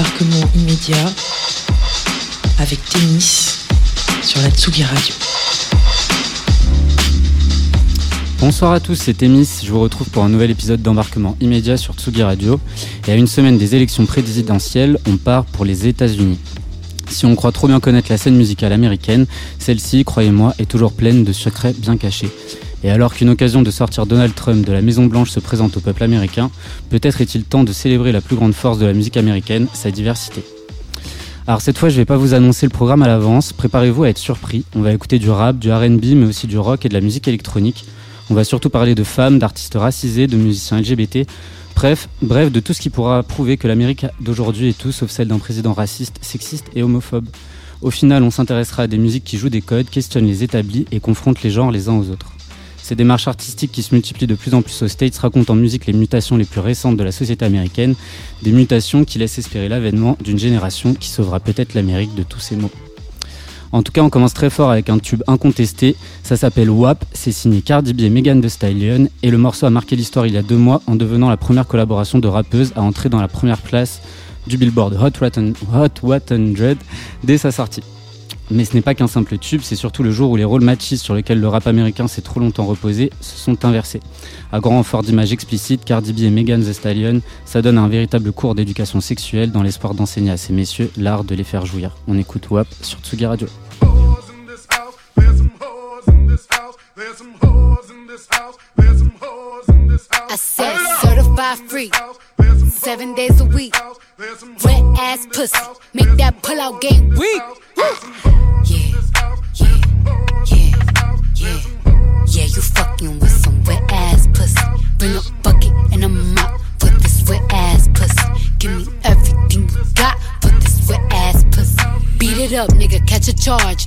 embarquement immédiat avec tennis sur la Tsugi Radio. Bonsoir à tous, c'est Témis. Je vous retrouve pour un nouvel épisode d'embarquement immédiat sur Tsugi Radio. Et à une semaine des élections présidentielles, on part pour les États-Unis. Si on croit trop bien connaître la scène musicale américaine, celle-ci, croyez-moi, est toujours pleine de secrets bien cachés. Et alors qu'une occasion de sortir Donald Trump de la Maison Blanche se présente au peuple américain, peut-être est-il temps de célébrer la plus grande force de la musique américaine, sa diversité. Alors cette fois, je vais pas vous annoncer le programme à l'avance, préparez-vous à être surpris. On va écouter du rap, du R&B, mais aussi du rock et de la musique électronique. On va surtout parler de femmes, d'artistes racisés, de musiciens LGBT, bref, bref, de tout ce qui pourra prouver que l'Amérique d'aujourd'hui est tout sauf celle d'un président raciste, sexiste et homophobe. Au final, on s'intéressera à des musiques qui jouent des codes, questionnent les établis et confrontent les genres les uns aux autres. Ces démarches artistiques qui se multiplient de plus en plus aux States racontent en musique les mutations les plus récentes de la société américaine, des mutations qui laissent espérer l'avènement d'une génération qui sauvera peut-être l'Amérique de tous ces maux. En tout cas, on commence très fort avec un tube incontesté. Ça s'appelle WAP, c'est signé Cardi B et Megan Thee Stallion, et le morceau a marqué l'histoire il y a deux mois en devenant la première collaboration de rappeuse à entrer dans la première place du Billboard Hot 100 dès sa sortie. Mais ce n'est pas qu'un simple tube, c'est surtout le jour où les rôles machistes sur lesquels le rap américain s'est trop longtemps reposé se sont inversés. À grand renfort d'images explicites, Cardi B et Megan Thee Stallion, ça donne un véritable cours d'éducation sexuelle dans l'espoir d'enseigner à ces messieurs l'art de les faire jouir. On écoute WAP sur Tsugi Radio. Seven days a week. Wet ass pussy, make that pull out game weak. Yeah, yeah, yeah, yeah. Yeah, you fucking with some wet ass pussy. Bring a bucket and a mop for this wet ass pussy. Give me everything you got for this wet ass pussy. Beat it up, nigga, catch a charge.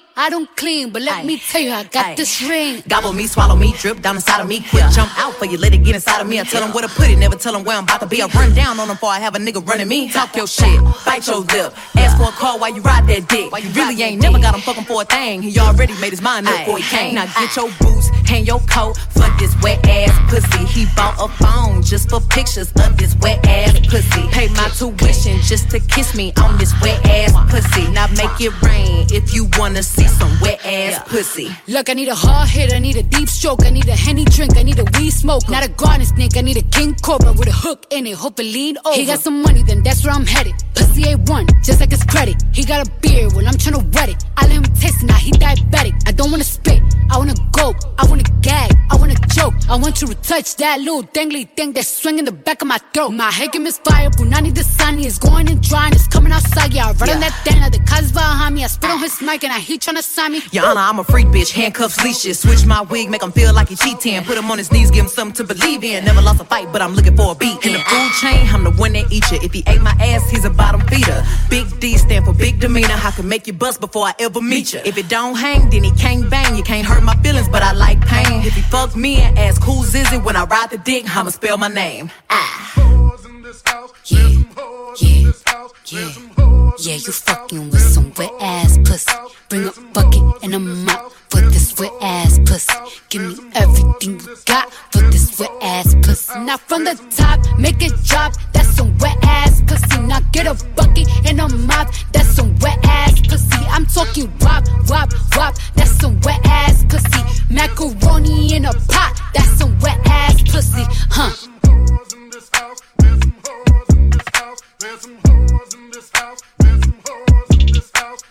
I don't clean, but let Aye. me tell you, I got Aye. this ring. Gobble me, swallow me, drip down inside of me. Quick yeah. jump out for you, let it get inside of me. I tell them where to put it, never tell them where I'm about to be. I run down on them before I have a nigga running me. Talk your shit, bite your lip. Ask for a call while you ride that dick. Why you really ain't never got him fucking for a thing. He already made his mind up before he came. Now get your boots, hang your coat for this wet ass pussy. He bought a phone just for pictures of this wet ass pussy. Pay my tuition just to kiss me on this wet ass pussy. Now make it rain if you wanna see some wet ass pussy. Look, I need a hard hit, I need a deep stroke, I need a henny drink, I need a weed smoke. Not a garden snake, I need a king cobra with a hook in it, hope it lean over. He got some money, then that's where I'm headed. Pussy A1, just like his credit. He got a beard, well, I'm tryna wet it. I let him taste it, now he diabetic. I don't wanna spit, I wanna go, I wanna gag, I wanna choke. I want you to touch that little dangly thing that's swinging the back of my throat. My head can misfire, Punani the sunny is going and drying, it's coming outside, yeah. I run yeah. on that thing, the cuz behind me, I spit on his mic and I heat tryna sign me. Yeah, I'm a freak bitch, handcuffs, leashes. Switch my wig, make him feel like he cheating. Put him on his knees, give him something to believe in. Never lost a fight, but I'm looking for a beat. In the food chain, I'm the one that eat you. If he ate my ass, he's a bottom feeder. Big D stand for big demeanor. I can make you bust before I ever meet you. If it don't hang, then he can't bang. You can't hurt my feelings, but I like pain. If he fuck me and ask who's is it when I ride the dick, I'ma spell my name. Ah. Yeah, yeah, yeah. Yeah, you fucking with some wet ass pussy. Bring a bucket and a mop wet ass pussy. Give me everything you got for this wet ass pussy. Now from the top, make it drop. That's some wet ass pussy. Now get a bucket and a mop. That's some wet ass pussy. I'm talking wop, wop, wop. That's some wet ass pussy. Macaroni in a pot. That's some wet ass pussy. Huh?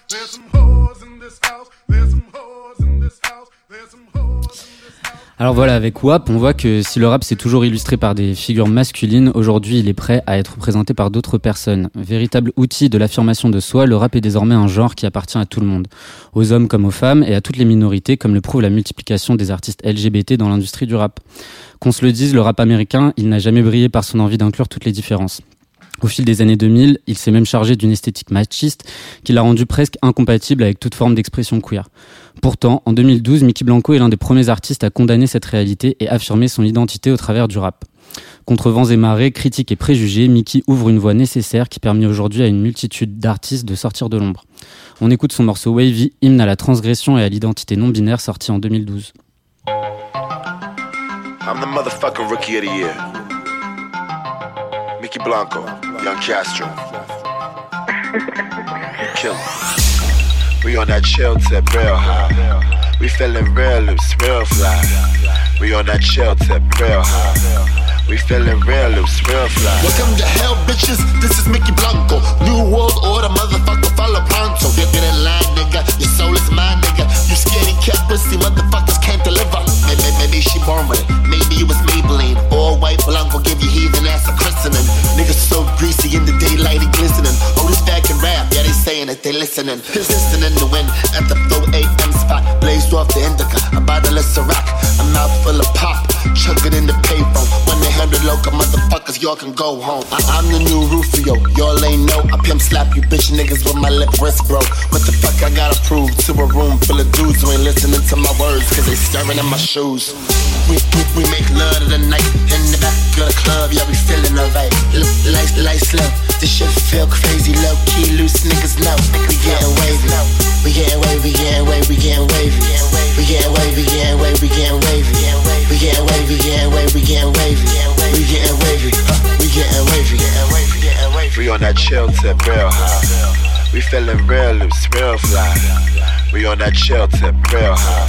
There's some hoes in this house. Alors voilà, avec WAP, on voit que si le rap s'est toujours illustré par des figures masculines, aujourd'hui il est prêt à être présenté par d'autres personnes. Véritable outil de l'affirmation de soi, le rap est désormais un genre qui appartient à tout le monde, aux hommes comme aux femmes et à toutes les minorités, comme le prouve la multiplication des artistes LGBT dans l'industrie du rap. Qu'on se le dise, le rap américain, il n'a jamais brillé par son envie d'inclure toutes les différences. Au fil des années 2000, il s'est même chargé d'une esthétique machiste qui l'a rendu presque incompatible avec toute forme d'expression queer. Pourtant, en 2012, Mickey Blanco est l'un des premiers artistes à condamner cette réalité et affirmer son identité au travers du rap. Contre vents et marées, critiques et préjugés, Mickey ouvre une voie nécessaire qui permet aujourd'hui à une multitude d'artistes de sortir de l'ombre. On écoute son morceau Wavy, hymne à la transgression et à l'identité non binaire sorti en 2012. I'm the Mickey Blanco, Young Castro. Kill We on that chill tip, real high. We feeling real loose, real fly. We on that chill tip, real high. We feeling real loose, real fly. Welcome to hell, bitches. This is Mickey Blanco. New world order, motherfucker, follow pronto. Get in line, nigga. Your soul is mine, nigga. You skinny cat pussy, motherfuckers can't deliver. Maybe, maybe she born with it. Maybe it was Maybelline. Greasy in the daylight and glistening. Saying that they listening. Listening to win at the 4 a.m. spot. Blazed off the indica, a bottle of Ciroc. A mouth full of pop. Chuck it in the payphone. When they hundred local motherfuckers, y'all can go home. I- am the new Rufio, y'all ain't know. I pimp slap you bitch niggas with my lip wrist broke. What the fuck I gotta prove to a room full of dudes who ain't listening to my words cause they staring in my shoes. We, we, we make love to the night in the back of the club, yeah, we feeling the vibe. Light, light slow, this shit feel crazy, low key, loose niggas know. We getting wavy, we getting wavy, getting wavy, we getting wavy. We getting wavy, getting wavy, getting wavy. We getting wavy, getting wavy, getting wavy. We getting wavy, we getting wavy, getting wavy, getting. We on that chill tip, real high. We feeling real loose, real fly. We on that chill tip, real high.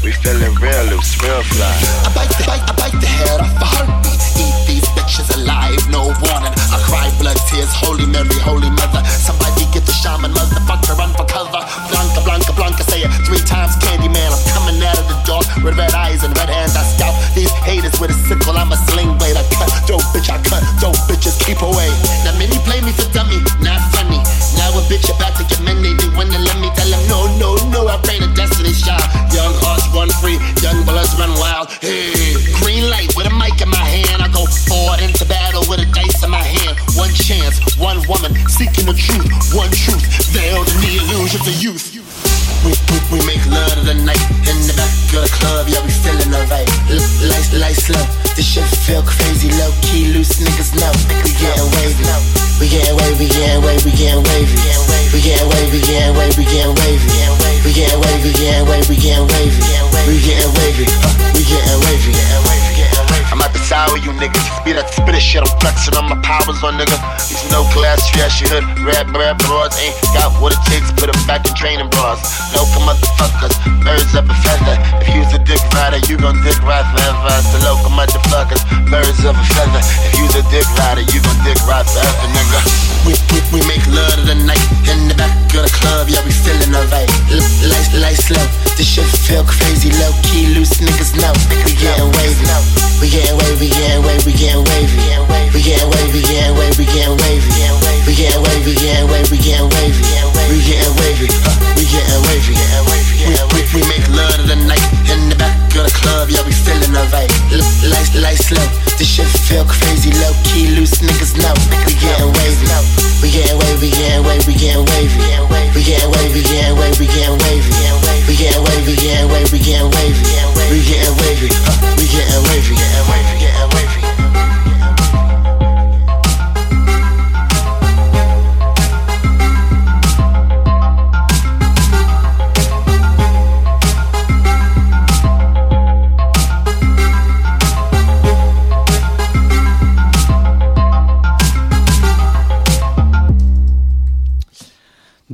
We feeling real loose, real fly. I bite the, bite, I bite the head off a heartbeat. Eat these bitches alive, no warning. I cry blood tears, holy Mary, holy mother. Somebody get the shaman, motherfucker, run for cover. Blanca, Blanca, Blanca, say it three times, Candyman. I'm coming out of the dark with red eyes and red hands. I scout these haters with a sickle. I'm a sling blade. I cut, dope bitch, I cut, dope bitches keep away. Now many play me for dummy, not funny. Now a bitch about to get many. They wanna let me tell them no, no, no. I pray the destiny shot. Young hearts run free, young bloods run wild. Hey, green light with a mic in my hand. I go forward into battle with a dice in my hand. One chance, one woman seeking the truth. One truth, veiled in the illusions of youth. We, we, we make love to the night in the back of the club, yeah, we feeling alright. Lights, lights slow, this shit feel crazy, low key, loose niggas know. We getting wavy, getting wavy, we getting wavy, we getting wavy. We getting wavy, getting wavy, we getting wavy. We getting wavy, we getting wavy, getting wavy. We getting wavy, we getting wavy. Uh, Tower, you niggas. Be that spit shit, I'm flexing on my powers on nigga. These no class, trashy hood, rap, rap, bras ain't got what it takes, put them back in training bras. Local motherfuckers, birds of a feather. If you's a dick rider, you gon' dick ride forever. It's the local motherfuckers, birds of a feather. If you's a dick rider, you gon' dick ride forever, nigga. We, we, we make love to the night in the back of the club, yeah, we feeling alright. Lights, lights slow, this shit feel crazy, low key, loose niggas know. We getting wavy, we getting wavy, we getting wavy, we getting wavy. We wavy, we getting wavy, we getting wavy. We getting wavy, we getting wavy, we getting wavy. We getting wavy, we getting wavy. We, make love to the night in the back of the club, yeah, we feeling alright. Lights, lights slow, this shit feel crazy, low key, loose niggas know. We getting wavy, we getting wavy, we getting wavy, we getting wavy. We getting wavy, getting wavy, we getting wavy. We getting wavy, getting wavy, we getting wavy. We getting wavy, we wavy, wavy, getting wavy.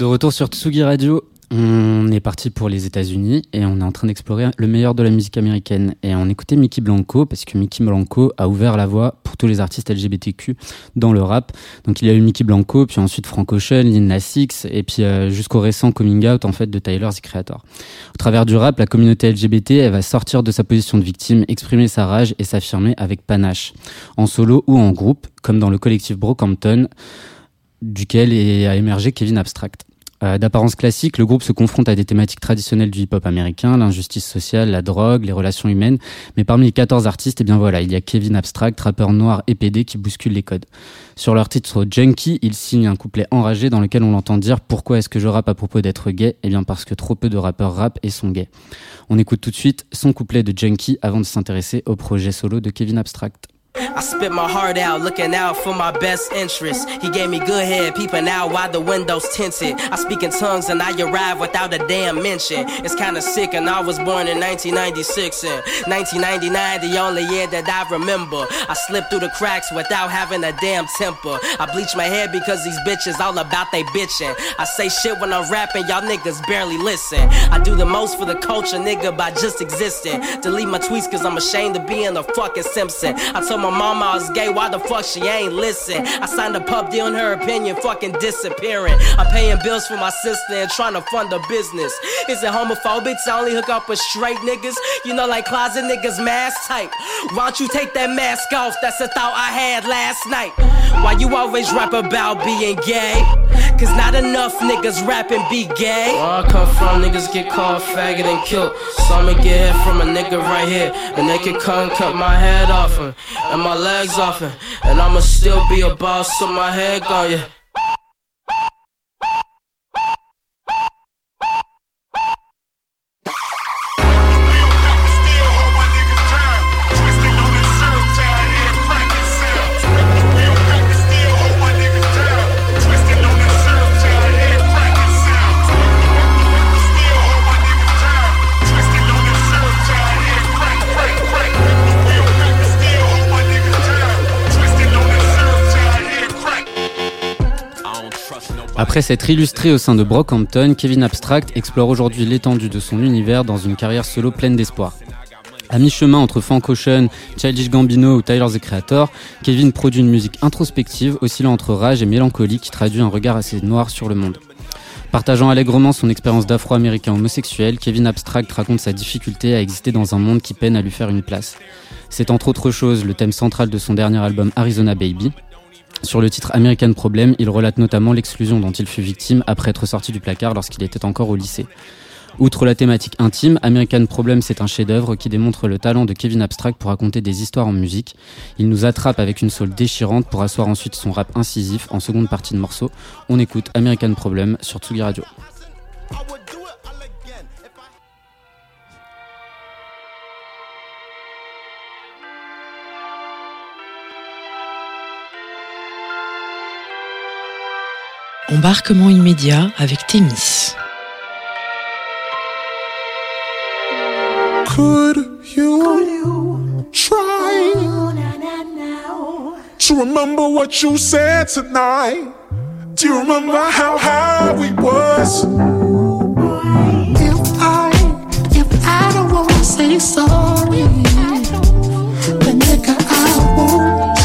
Retour sur Tsugi Radio, on est parti pour les États-Unis et on est en train d'explorer le meilleur de la musique américaine. Et on écoutait Mickey Blanco parce que Mickey Blanco a ouvert la voie pour tous les artistes LGBTQ dans le rap. Donc il y a eu Mickey Blanco, puis ensuite Frank Ocean, Lil Nas et puis euh, jusqu'au récent coming out en fait de Tyler the Creator. Au travers du rap, la communauté LGBT va sortir de sa position de victime, exprimer sa rage et s'affirmer avec panache, en solo ou en groupe, comme dans le collectif Brockhampton duquel a émergé Kevin Abstract. Euh, d'apparence classique, le groupe se confronte à des thématiques traditionnelles du hip-hop américain, l'injustice sociale, la drogue, les relations humaines. Mais parmi les 14 artistes, eh bien voilà, il y a Kevin Abstract, rappeur noir et PD qui bouscule les codes. Sur leur titre Junkie, il signe un couplet enragé dans lequel on l'entend dire Pourquoi est-ce que je rappe à propos d'être gay? Eh bien parce que trop peu de rappeurs rappent et sont gays. On écoute tout de suite son couplet de Junkie avant de s'intéresser au projet solo de Kevin Abstract. I spit my heart out, looking out for my best interest. He gave me good head, peeping out while the windows tinted. I speak in tongues and I arrive without a damn mention. It's kinda sick, and I was born in 1996 and 1999, the only year that I remember. I slipped through the cracks without having a damn temper. I bleach my hair because these bitches all about they bitching. I say shit when I'm rapping, y'all niggas barely listen. I do the most for the culture, nigga, by just existing. Delete my tweets cause I'm ashamed of being a fucking Simpson. I told my mama I was gay, why the fuck she ain't listen? I signed a pub deal in her opinion, fucking disappearing. I'm paying bills for my sister and trying to fund a business. Is it homophobic to only hook up with straight niggas? You know, like closet niggas mask type. Why don't you take that mask off? That's a thought I had last night. Why you always rap about being gay? Cause not enough niggas rapping be gay. Where I come from, niggas get called faggot and killed. So I'ma get hit from a nigga right here. And they can come cut my head off him and my legs off. And I'ma still be a boss, so my head gone, yeah. Après s'être illustré au sein de Brockhampton, Kevin Abstract explore aujourd'hui l'étendue de son univers dans une carrière solo pleine d'espoir. À mi-chemin entre Frank Ocean, Childish Gambino ou Tyler the Creator, Kevin produit une musique introspective oscillant entre rage et mélancolie qui traduit un regard assez noir sur le monde. Partageant allègrement son expérience d'afro-américain homosexuel, Kevin Abstract raconte sa difficulté à exister dans un monde qui peine à lui faire une place. C'est entre autres choses le thème central de son dernier album Arizona Baby, sur le titre American Problem, il relate notamment l'exclusion dont il fut victime après être sorti du placard lorsqu'il était encore au lycée. Outre la thématique intime, American Problem c'est un chef-d'œuvre qui démontre le talent de Kevin Abstract pour raconter des histoires en musique. Il nous attrape avec une soul déchirante pour asseoir ensuite son rap incisif en seconde partie de morceau. On écoute American Problem sur Tsugi Radio. Embarquement immédiat avec Témis. Could you try to remember what you said tonight? Do you remember how high we was? If I, if I don't wanna say sorry, then nigga I won't.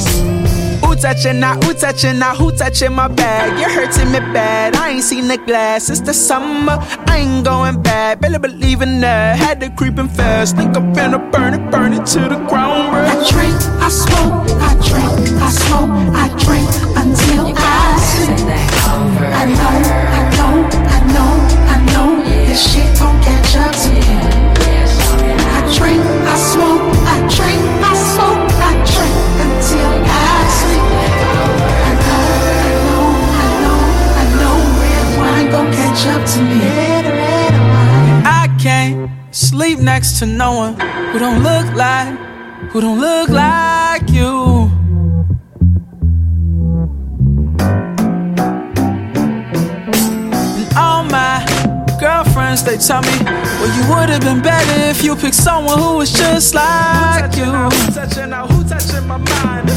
Closes. Who touching now? Who touching now? Who touching my bag? You're hurting me bad. I ain't seen the glass. It's the summer. I ain't going bad. Barely believing that. Had to creeping fast. Think I'm finna burn it, burn it to the ground. Bro. I drink, I smoke, I drink, I smoke, I drink until I sleep. I know, I know, I catch up to me. Red, red wine. I can't sleep next to no one who don't look like, who don't look like you. And all my girlfriends, they tell me, well, you would have been better if you picked someone who was just like you. Who touching now? Who touching my mind?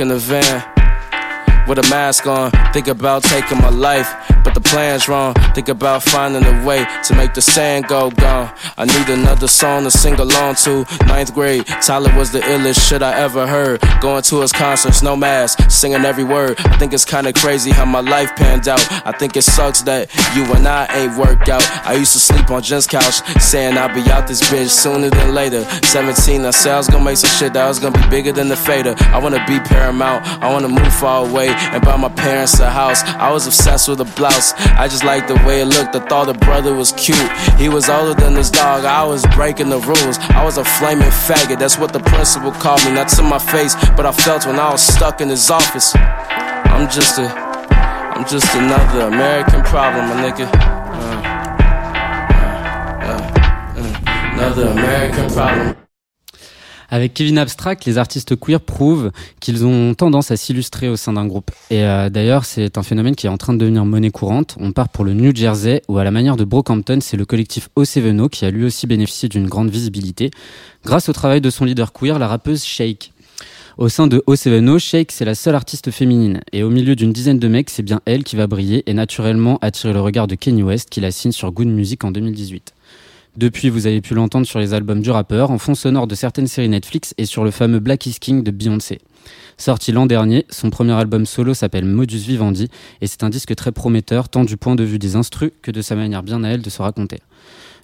In the van with a mask on. Think about taking my life, but the plan's wrong. Think about finding a way to make the sand go gone. I need another song to sing along to. Ninth grade, Tyler was the illest shit I ever heard. Going to his concerts, no mask, singing every word. I think it's kinda crazy how my life panned out. I think it sucks that you and I ain't worked out. I used to sleep on Jen's couch, saying I'll be out this bitch sooner than later. 17, I said I was gonna make some shit that was gonna be bigger than the fader. I wanna be paramount, I wanna move far away and buy my parents a house. I was obsessed with a blouse. I just liked the way it looked. I thought the brother was cute. He was older than his dog. I was breaking the rules. I was a flaming faggot. That's what the principal called me. Not to my face, but I felt when I was stuck in his office. I'm just a, I'm just another American problem, my nigga. Uh, uh, uh, another American problem. Avec Kevin Abstract, les artistes queer prouvent qu'ils ont tendance à s'illustrer au sein d'un groupe. Et euh, d'ailleurs, c'est un phénomène qui est en train de devenir monnaie courante. On part pour le New Jersey, où à la manière de Brockhampton, c'est le collectif O7O qui a lui aussi bénéficié d'une grande visibilité, grâce au travail de son leader queer, la rappeuse Shake. Au sein de O7O, Shake, c'est la seule artiste féminine. Et au milieu d'une dizaine de mecs, c'est bien elle qui va briller et naturellement attirer le regard de Kanye West, qui la signe sur Good Music en 2018. Depuis, vous avez pu l'entendre sur les albums du rappeur, en fond sonore de certaines séries Netflix et sur le fameux Black is King de Beyoncé. Sorti l'an dernier, son premier album solo s'appelle Modus Vivendi et c'est un disque très prometteur tant du point de vue des instrus que de sa manière bien à elle de se raconter.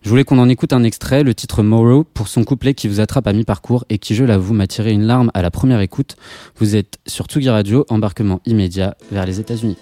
Je voulais qu'on en écoute un extrait, le titre Morrow, pour son couplet qui vous attrape à mi-parcours et qui, je l'avoue, m'a tiré une larme à la première écoute. Vous êtes sur Tsugi Radio, embarquement immédiat vers les États-Unis.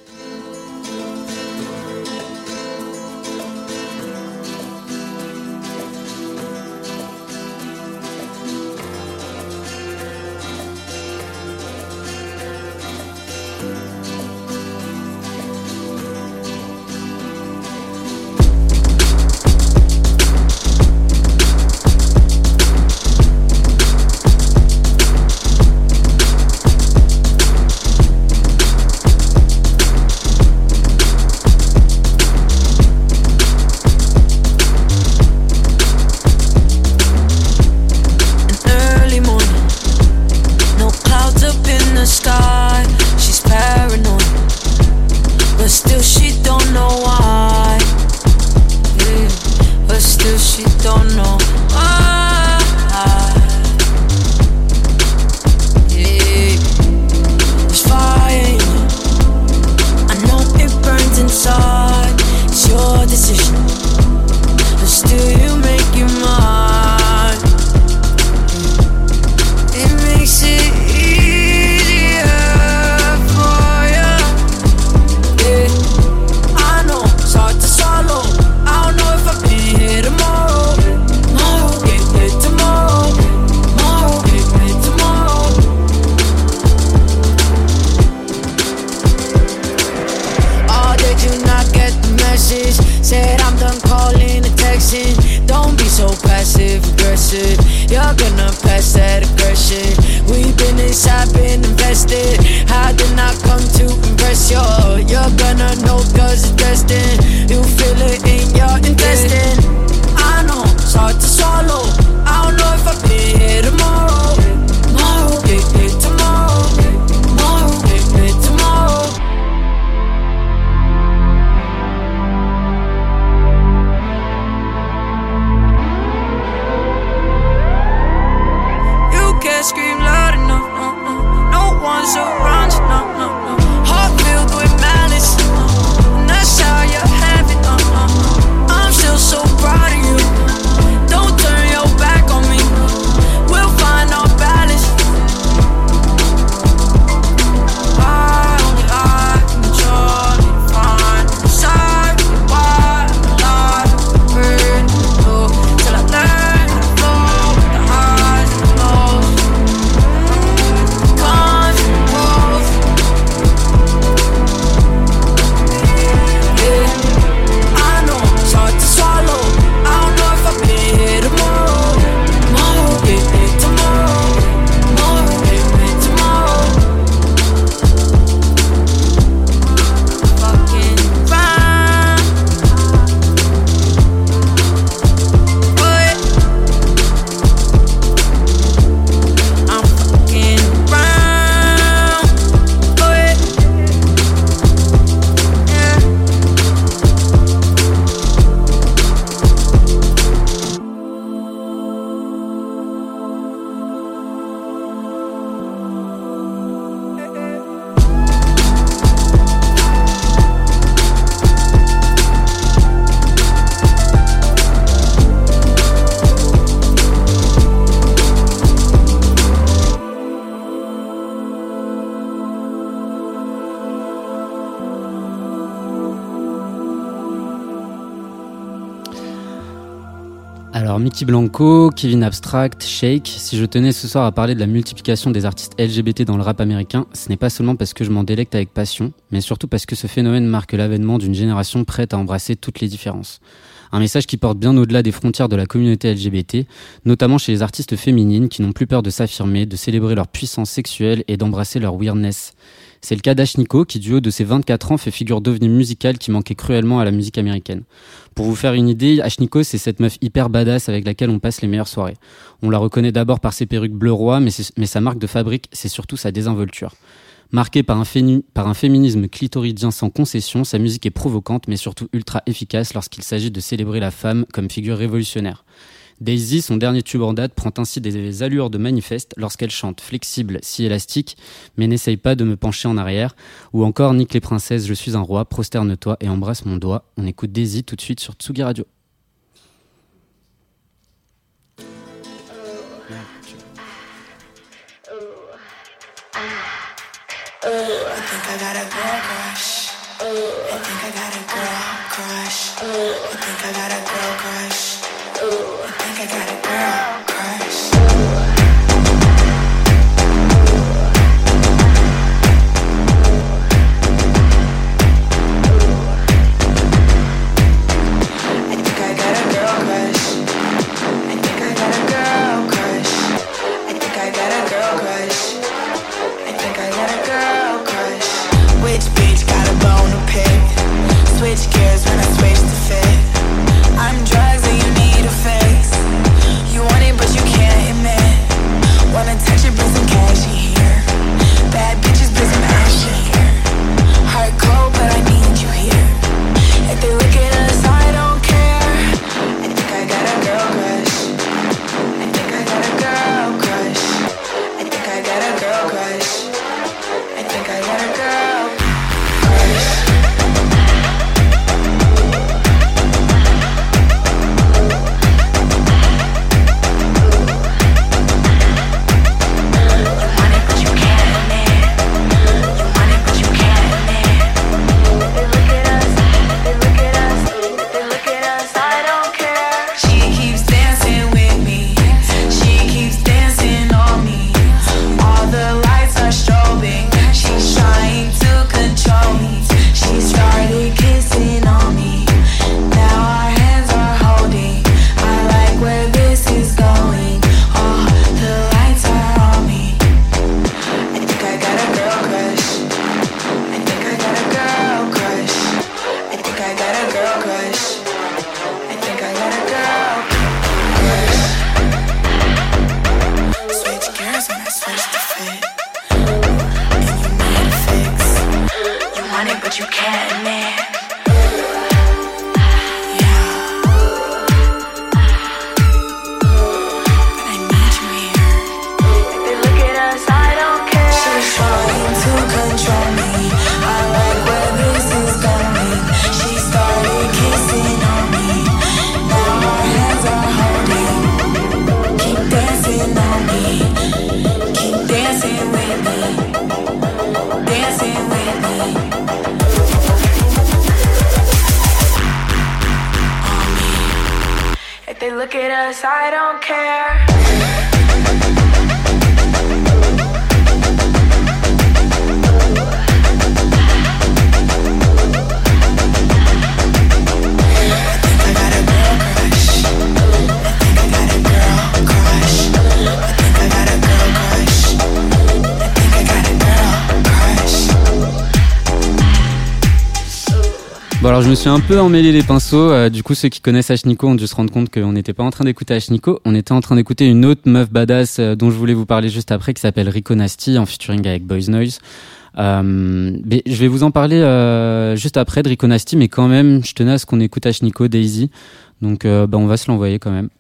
Oh. it. You're gonna pass that aggression. We've been inside, been invested. How did not come to impress you. You're gonna know cause it's destined. You feel it in your intestine. I know, it's hard to swallow. I don't know if I'll be here tomorrow. Tomorrow, yeah, yeah. so proud Mickey Blanco, Kevin Abstract, Shake, si je tenais ce soir à parler de la multiplication des artistes LGBT dans le rap américain, ce n'est pas seulement parce que je m'en délecte avec passion, mais surtout parce que ce phénomène marque l'avènement d'une génération prête à embrasser toutes les différences. Un message qui porte bien au-delà des frontières de la communauté LGBT, notamment chez les artistes féminines qui n'ont plus peur de s'affirmer, de célébrer leur puissance sexuelle et d'embrasser leur weirdness. C'est le cas d'Ashniko qui, du haut de ses 24 ans, fait figure d'ovni musical qui manquait cruellement à la musique américaine. Pour vous faire une idée, Ashniko, c'est cette meuf hyper badass avec laquelle on passe les meilleures soirées. On la reconnaît d'abord par ses perruques bleu roi, mais, mais sa marque de fabrique, c'est surtout sa désinvolture. Marquée par un, par un féminisme clitoridien sans concession, sa musique est provocante mais surtout ultra efficace lorsqu'il s'agit de célébrer la femme comme figure révolutionnaire. Daisy, son dernier tube en date, prend ainsi des allures de manifeste lorsqu'elle chante flexible, si élastique, mais n'essaye pas de me pencher en arrière, ou encore Nique les princesses, je suis un roi, prosterne-toi et embrasse mon doigt. On écoute Daisy tout de suite sur Tsugi Radio. Switch gears when I switch to fit. I'm drunk. Wanna touch it, cash here. Bad bitches, bring some action here. Heart cold, but I need you here. If they alors je me suis un peu emmêlé les pinceaux. Euh, du coup ceux qui connaissent Ashniko ont dû se rendre compte qu'on n'était pas en train d'écouter Ashniko, on était en train d'écouter une autre meuf badass euh, dont je voulais vous parler juste après qui s'appelle Rico Nasty en featuring avec Boys Noise. Euh, mais je vais vous en parler euh, juste après de Rico Nasty, mais quand même je tenais à ce qu'on écoute Ashniko Daisy. Donc bah, on va se l'envoyer quand même.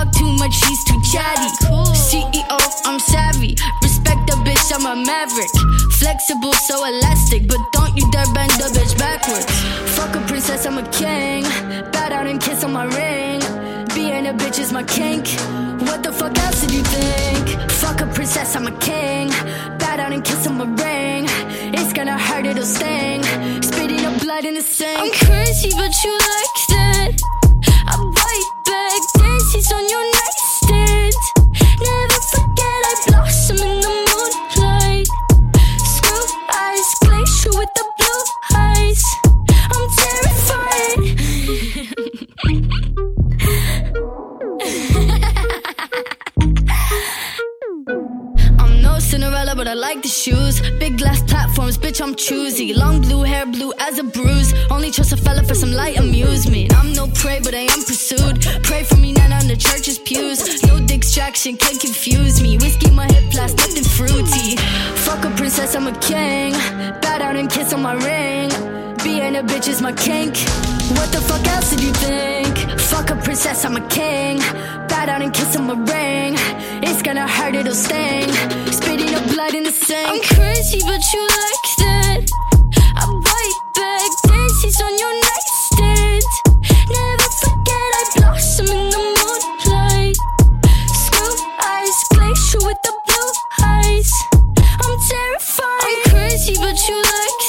Talk too much, he's too chatty. CEO, I'm savvy. Respect the bitch, I'm a maverick. Flexible, so elastic, but don't you dare bend the bitch backwards. Fuck a princess, I'm a king. Bow down and kiss on my ring. Being a bitch is my kink. What the fuck else did you think? Fuck a princess. I'm a king. Bow down and kiss on my ring. It's gonna hurt, it'll sting. Spitting up blood in the sink. I'm crazy, but you like that. soñó I like the shoes. Big glass platforms, bitch, I'm choosy. Long blue hair, blue as a bruise. Only trust a fella for some light amusement. I'm no prey, but I am pursued. Pray for me, not on the church's pews. No distraction can confuse me. Whiskey, my hip blast, nothing fruity. Fuck a princess, I'm a king. Bow down and kiss on my ring. Being a bitch is my kink. What the fuck else did you think? Fuck a princess, I'm a king. Bow down and kiss on my ring. It's gonna hurt, it'll sting. Blood in the sink. I'm crazy, but you like that. I bite back, dances on your nightstand. Never forget I blossom in the moonlight. Screw eyes, glacier with the blue eyes. I'm terrified. I'm crazy, but you like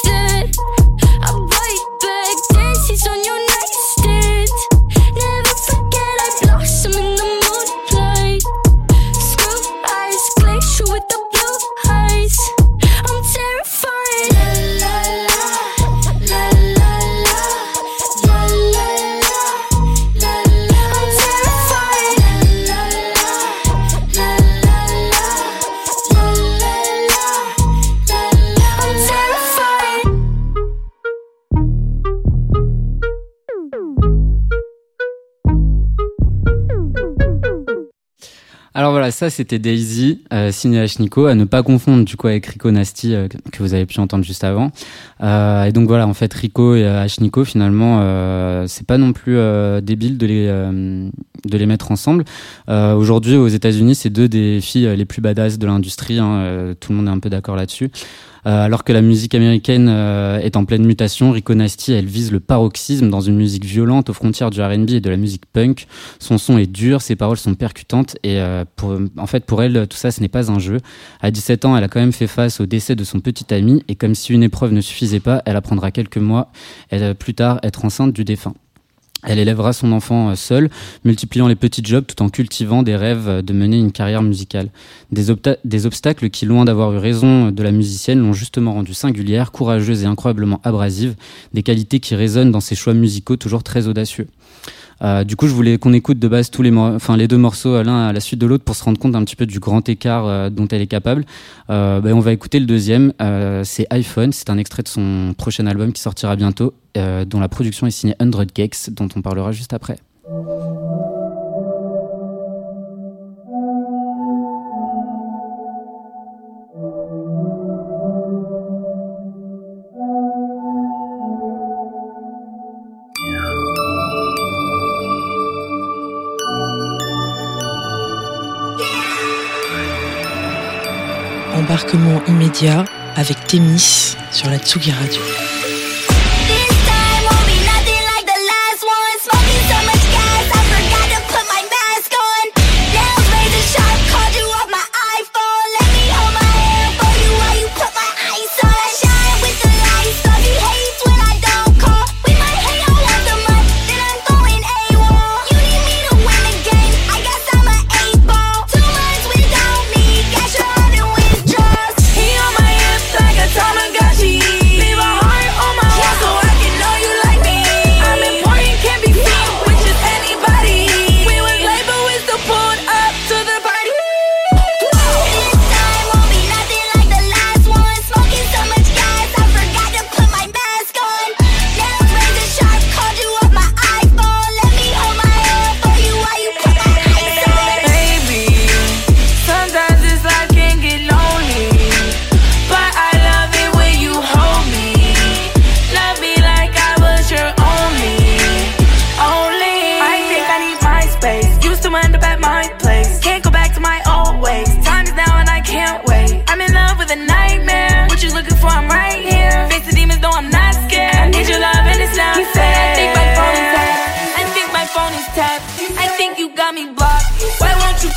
Alors voilà, ça c'était Daisy, euh, signé H. Nico, à ne pas confondre du coup avec Rico Nasty euh, que vous avez pu entendre juste avant. Euh, et donc voilà, en fait Rico et euh. Nico finalement, euh, c'est pas non plus euh, débile de les de les mettre ensemble. Aujourd'hui aux États-Unis, c'est deux des filles les plus badass de l'industrie. Hein, tout le monde est un peu d'accord là-dessus. Euh, alors que la musique américaine euh, est en pleine mutation, Rico Nasty, elle vise le paroxysme dans une musique violente aux frontières du R&B et de la musique punk. Son son est dur, ses paroles sont percutantes et euh, pour, en fait pour elle tout ça ce n'est pas un jeu. À 17 ans, elle a quand même fait face au décès de son petit ami et comme si une épreuve ne suffisait pas, elle apprendra quelques mois plus tard être enceinte du défunt. Elle élèvera son enfant euh, seule, multipliant les petits jobs tout en cultivant des rêves euh, de mener une carrière musicale. Des, obstacles qui, loin d'avoir eu raison de la musicienne, l'ont justement rendue singulière, courageuse et incroyablement abrasive, des qualités qui résonnent dans ses choix musicaux toujours très audacieux. Euh, du coup, je voulais qu'on écoute de base tous les, enfin, les deux morceaux euh, l'un à la suite de l'autre pour se rendre compte un petit peu du grand écart euh, dont elle est capable. Euh, ben, on va écouter le deuxième. Euh, c'est iPhone. C'est un extrait de son prochain album qui sortira bientôt, dont la production est signée 100 Cakes, dont on parlera juste après. Embarquement immédiat avec Témis sur la Tsugi Radio.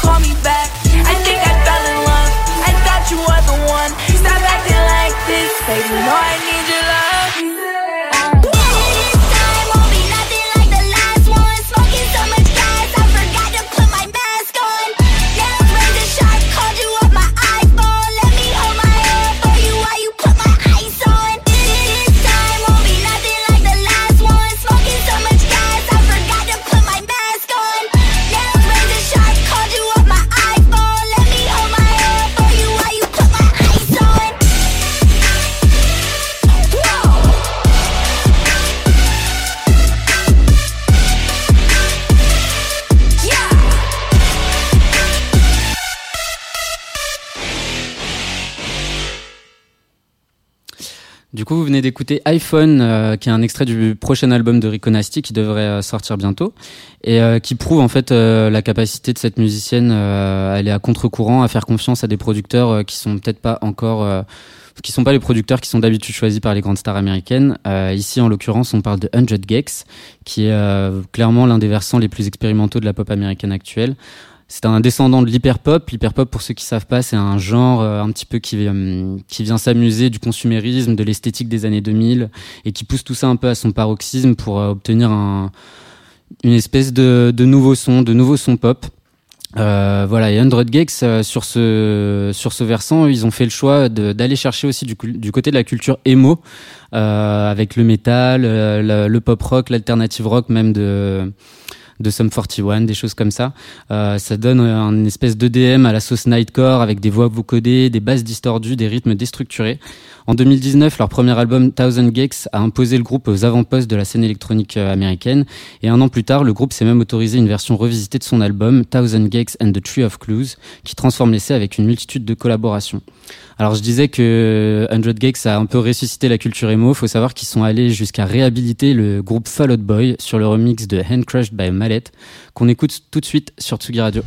call me back. I think I fell in love. I thought you were the one. Stop acting like this, baby. No, I need your love. Vous venez d'écouter iPhone, euh, qui est un extrait du prochain album de Rico Nasty qui devrait euh, sortir bientôt et euh, qui prouve en fait la capacité de cette musicienne à aller à contre-courant, à faire confiance à des producteurs qui sont peut-être pas encore, qui sont pas les producteurs qui sont d'habitude choisis par les grandes stars américaines. Ici, en l'occurrence, on parle de 100 Gex, qui est clairement l'un des versants les plus expérimentaux de la pop américaine actuelle. C'est un descendant de l'hyperpop. L'hyperpop, pour ceux qui savent pas, c'est un genre euh, un petit peu qui, euh, qui vient s'amuser du consumérisme, de l'esthétique des années 2000 et qui pousse tout ça un peu à son paroxysme pour euh, obtenir un, une espèce de, de nouveau son, de nouveau son pop. Voilà, et 100 Gex euh, sur ce sur ce versant, ils ont fait le choix d'aller chercher aussi du, du côté de la culture emo, avec le métal, le pop rock, l'alternative rock, même de de Sum 41, des choses comme ça. Euh, ça donne euh, un espèce d'EDM à la sauce nightcore avec des voix vocodées, des basses distordues, des rythmes déstructurés. En 2019, leur premier album Thousand Gex a imposé le groupe aux avant-postes de la scène électronique euh, américaine. Et un an plus tard, le groupe s'est même autorisé une version revisitée de son album Thousand Gex and the Tree of Clues, qui transforme l'essai avec une multitude de collaborations. Alors je disais que 100 Gex a un peu ressuscité la culture emo. Faut savoir qu'ils sont allés jusqu'à réhabiliter le groupe Fall Out Boy sur le remix de Hand Crushed by a Mallet qu'on écoute tout de suite sur Tsugi Radio.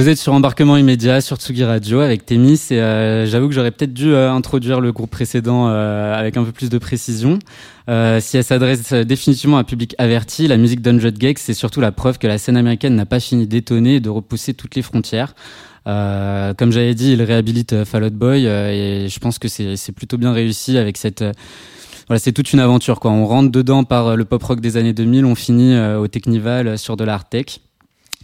Vous êtes sur embarquement immédiat sur Tsugi Radio avec Témis et euh, j'avoue que j'aurais peut-être dû euh, introduire le groupe précédent euh, avec un peu plus de précision. Euh, si elle s'adresse euh, définitivement à un public averti, la musique d'Unjud Gex c'est surtout la preuve que la scène américaine n'a pas fini d'étonner et de repousser toutes les frontières. Euh, comme j'avais dit, il réhabilite euh, Fall Out Boy euh, et je pense que c'est plutôt bien réussi avec cette voilà, c'est toute une aventure quoi. On rentre dedans par le pop rock des années 2000, on finit au Technival sur de l'art tech.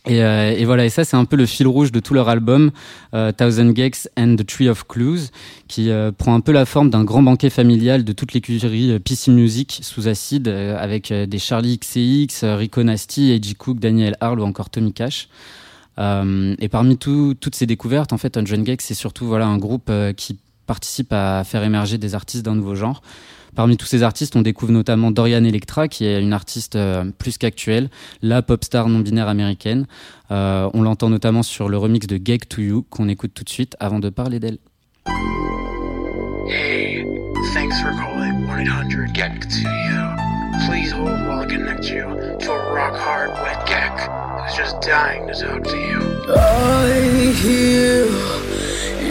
Et, euh, et voilà, et ça c'est un peu le fil rouge de tout leur album, euh, Thousand Gex and the Tree of Clues, qui euh, prend un peu la forme d'un grand banquet familial de toute l'écurie euh, PC Music sous acide, euh, avec euh, des Charlie XCX, Rico Nasty, A.G. Cook, Daniel Harl ou encore Tommy Cash. Et parmi tout- toutes ces découvertes, en fait, Unjoin Gex c'est surtout voilà un groupe qui participe à faire émerger des artistes d'un nouveau genre. Parmi tous ces artistes, on découvre notamment Dorian Electra, qui est une artiste euh, plus qu'actuelle, la pop star non binaire américaine. Euh, on l'entend notamment sur le remix de Gag to You, qu'on écoute tout de suite avant de parler d'elle. Hey, thanks for calling 1-800 GEC to you. Please hold while I connect you to a rock hard wet geck who's just dying to talk to you. I hear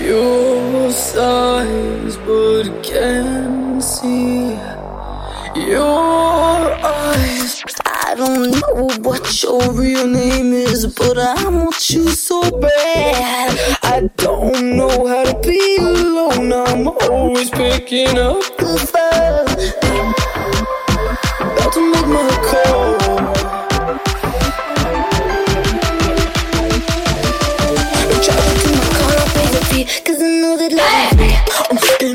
your sighs, but can't see your eyes. I don't know what your real name is, but I want you so bad. I don't know how to be alone. I'm always picking up the phone. About to make my call. My car, cause I know that love. I'm sitting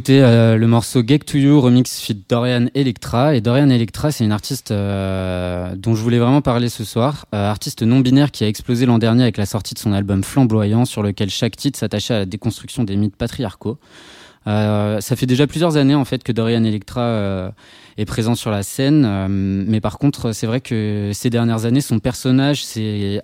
d'écouter euh, le morceau Gag to You, remix fit Dorian Electra. Et Dorian Electra, c'est une artiste euh, dont je voulais vraiment parler ce soir. Euh, artiste non binaire qui a explosé l'an dernier avec la sortie de son album Flamboyant, sur lequel chaque titre s'attachait à la déconstruction des mythes patriarcaux. Euh, ça fait déjà plusieurs années en fait que Dorian Electra est présent sur la scène, mais par contre, c'est vrai que ces dernières années, son personnage s'est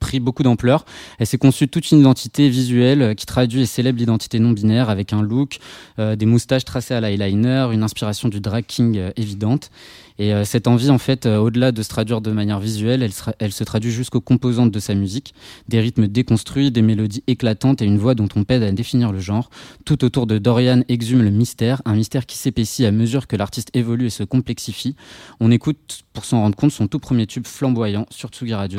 pris beaucoup d'ampleur. Elle s'est conçue toute une identité visuelle euh, qui traduit et célèbre l'identité non binaire avec un look, euh, des moustaches tracées à l'eyeliner, une inspiration du drag king euh, évidente. Et cette envie, en fait, au-delà de se traduire de manière visuelle, elle, se traduit jusqu'aux composantes de sa musique, des rythmes déconstruits, des mélodies éclatantes et une voix dont on pède à définir le genre. Tout autour de Dorian exhume le mystère, un mystère qui s'épaissit à mesure que l'artiste évolue et se complexifie. On écoute, pour s'en rendre compte, son tout premier tube flamboyant sur Tsugi Radio.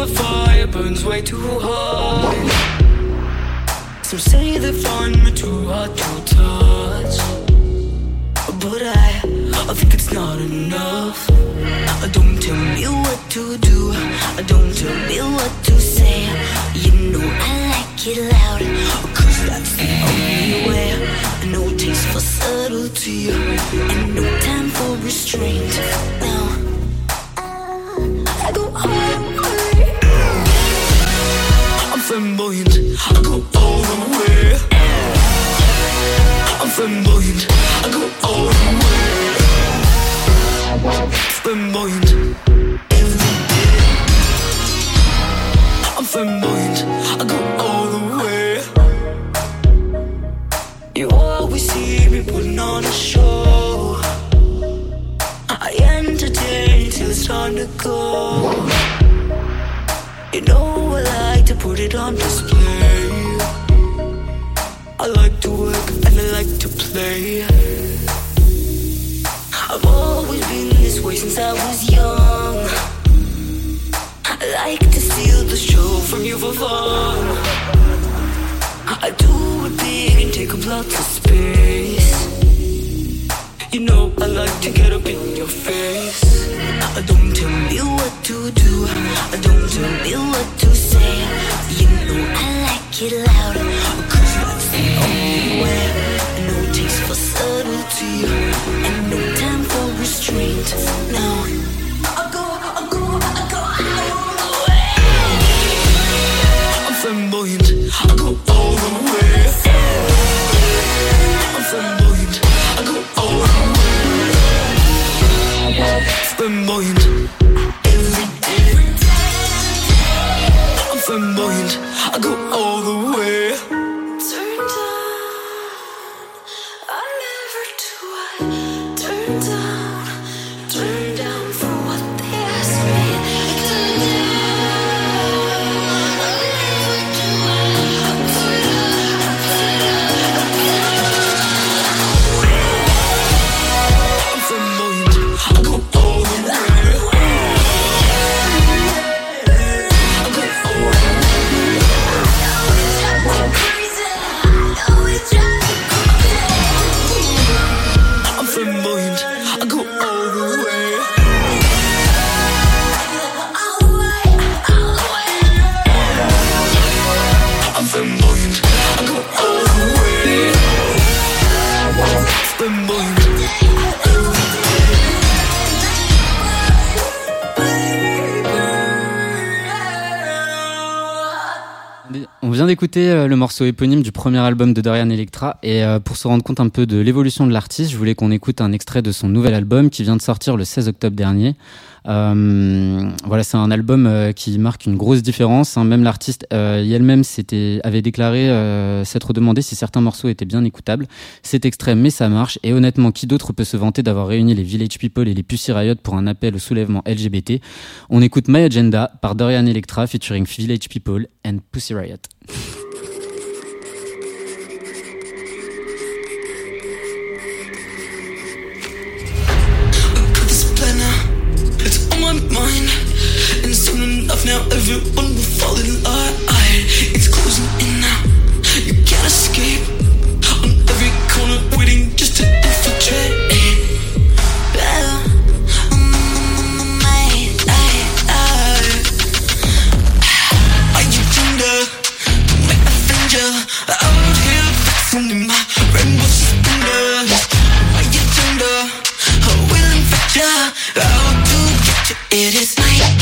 My fire burns way too hard. Some say they find me too hard to touch. But I, I think it's not enough. Don't tell me what to do. Don't tell me what to say. You know I like it loud. Cause that's the only way. No taste for subtlety. And no time for restraint. Now, I go. I'm flamboyant. I go all the way. I'm flamboyant. I go all the way. Flamboyant. Every day. I'm flamboyant. I go all the way. You always see me putting on a show. I entertain till it's time to go. You know I like to put it on display. I like to work and I like to play. I've always been this way since I was young. I like to steal the show from you for fun. I do it big and take up lots of space. You know I like to get up in your face. Don't tell me what to do. Don't tell me what to say. You know I like it loud. Cause that's the only way. No taste for subtlety. And no time for restraint. Now. I go, I go, I go all the way. I'm flamboyant. I go all the way. I'm flamboyant. boy, you know D'écouter euh, le morceau éponyme du premier album de Dorian Electra et euh, pour se rendre compte un peu de l'évolution de l'artiste, je voulais qu'on écoute un extrait de son nouvel album qui vient de sortir le 16 octobre dernier. Euh, voilà, c'est un album euh, qui marque une grosse différence. hein. Même l'artiste euh, elle-même avait déclaré s'être demandé si certains morceaux étaient bien écoutables. C'est extrême, mais ça marche. Et honnêtement, qui d'autre peut se vanter d'avoir réuni les Village People et les Pussy Riot pour un appel au soulèvement LGBT On écoute My Agenda par Dorian Electra featuring Village People and Pussy Riot. Now everyone will fall in line. It's closing in now. You can't escape. On every corner waiting just to infiltrate. Out here flexing my. Are you. How to? It is my.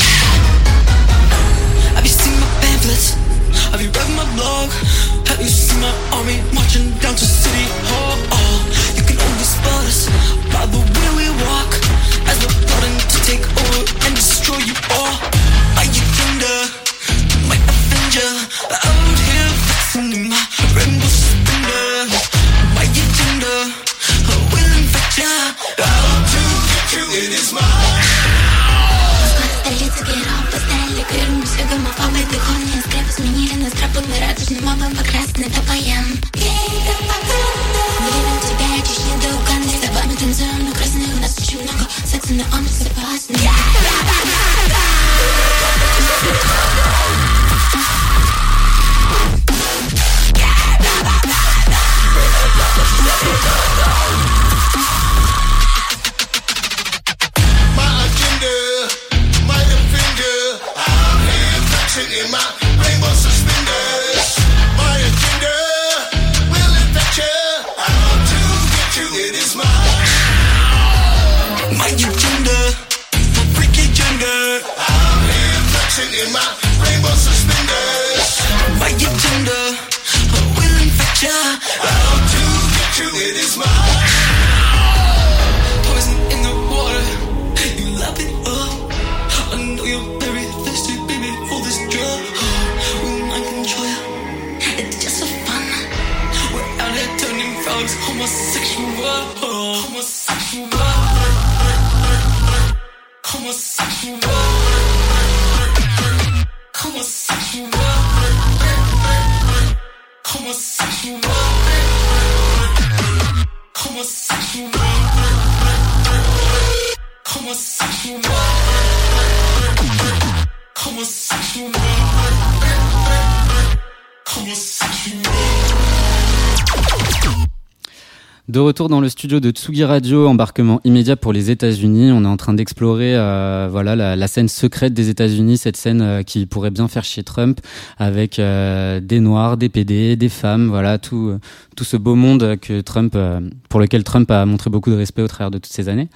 Studio de Tsugi Radio, embarquement immédiat pour les États-Unis. On est en train d'explorer, euh, voilà, la, la, scène secrète des États-Unis, cette scène euh, qui pourrait bien faire chez Trump, avec euh, des Noirs, des PD, des femmes, voilà, tout, tout ce beau monde que Trump, euh, pour lequel Trump a montré beaucoup de respect au travers de toutes ces années.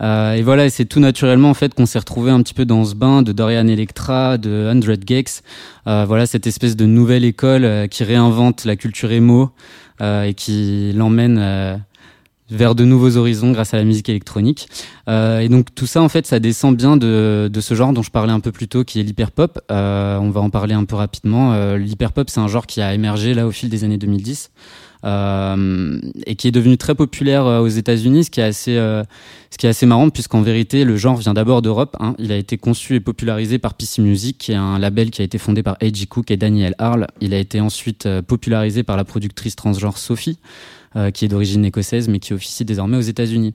Euh, et voilà, c'est tout naturellement en fait qu'on s'est retrouvé un petit peu dans ce bain de Dorian Electra, de Hundred Gex. Euh, voilà cette espèce de nouvelle école euh, qui réinvente la culture emo euh, et qui l'emmène vers de nouveaux horizons grâce à la musique électronique. et donc tout ça en fait, ça descend bien de, ce genre dont je parlais un peu plus tôt, qui est l'hyperpop. on va en parler un peu rapidement. L'hyperpop, c'est un genre qui a émergé là au fil des années 2010. Euh, et qui est devenu très populaire euh, aux États-Unis, ce qui est assez, euh, ce qui est assez marrant puisqu'en vérité le genre vient d'abord d'Europe. Hein. Il a été conçu et popularisé par PC Music, qui est un label qui a été fondé par A.G. Cook et Daniel Harle. Il a été ensuite popularisé par la productrice transgenre Sophie. Euh, qui est d'origine écossaise mais qui officie désormais aux États-Unis.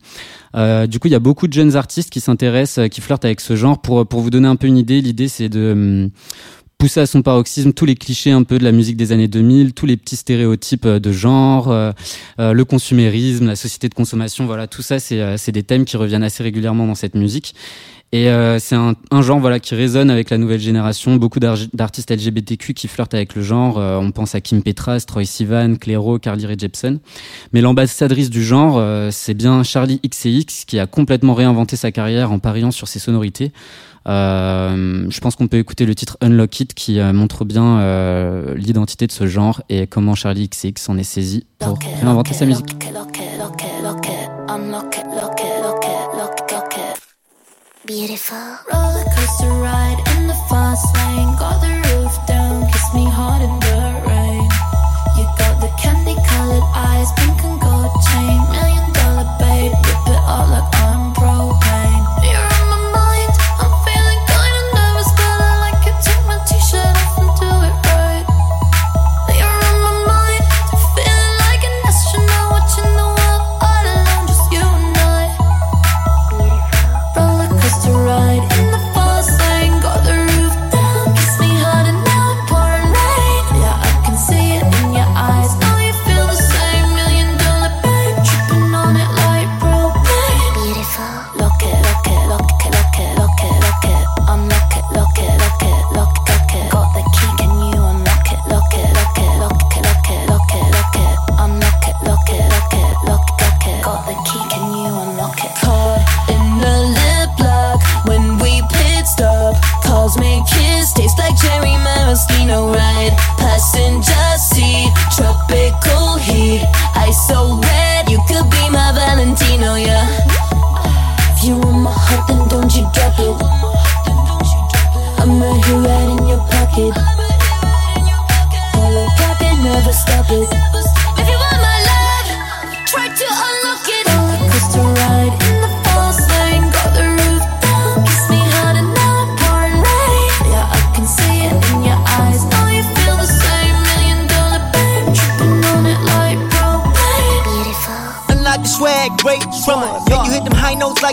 Euh, du coup, il y a beaucoup de jeunes artistes qui s'intéressent, qui flirtent avec ce genre. Pour pour vous donner un peu une idée, l'idée c'est de hum, pousser à son paroxysme tous les clichés un peu de la musique des années 2000, tous les petits stéréotypes euh, de genre, euh, euh, le consumérisme, la société de consommation, voilà, tout ça, c'est euh, des thèmes qui reviennent assez régulièrement dans cette musique. Et euh, c'est un, un, genre voilà qui résonne avec la nouvelle génération. Beaucoup d'artistes LGBTQ qui flirtent avec le genre. Euh, on pense à Kim Petras, Troy Sivan, Clairo, Carly Rae Jepsen. Mais l'ambassadrice du genre, euh, c'est bien Charlie XCX qui a complètement réinventé sa carrière en pariant sur ses sonorités. Euh, je pense qu'on peut écouter le titre Unlock It qui euh, montre bien euh, l'identité de ce genre et comment Charlie XX s'en est saisi pour réinventer sa musique. Beautiful roller coaster ride in the fast lane. Got the roof down, kiss me hard in the rain. You got the candy colored eyes, pink and gold chain. Million dollar babe, whip it up like maraschino ride. Passenger seat, tropical heat. Ice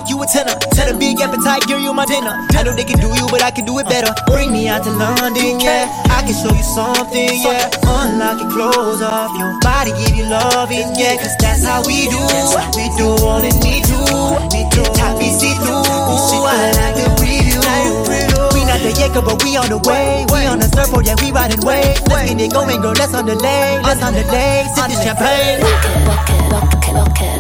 like you a tenor. Tell a big appetite, girl, you my dinner. I know they can do you, but I can do it better. Bring me out to London, yeah. I can show you something, yeah. Unlock your clothes off, your body give you loving, yeah. Cause that's how we do. We do all that we do. We do top we see through. I like the preview. We not the Jacob, but we on the way. We on the surfboard, yeah, we riding waves. Let's get it going, girl. Let's on the lane. Let's on the lane. Sip this champagne. Lock it, lock it, lock it, lock it,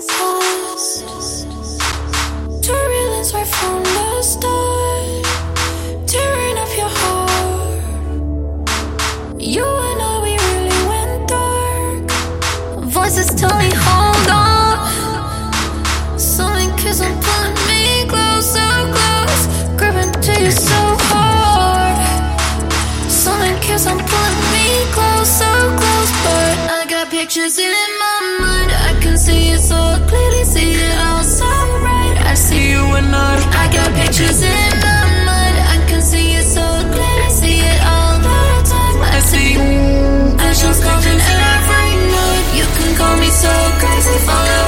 the past. Turbulence right from the start. Tearing up your heart. You and I, we really went dark. Voices tell me, hold on. Something kiss on pulling me closer, close. Gripping to you so hard. Something kiss on pulling me closer, close. But I got pictures in my mind. I can see it so clearly, see it all so right. I see you and I. I got pictures in my mind. I can see it so clearly, see it all the time. I see passions coming every night. You can call me so crazy, following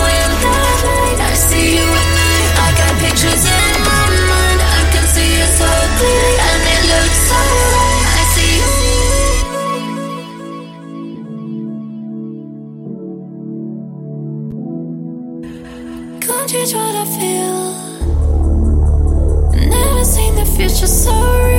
sorry.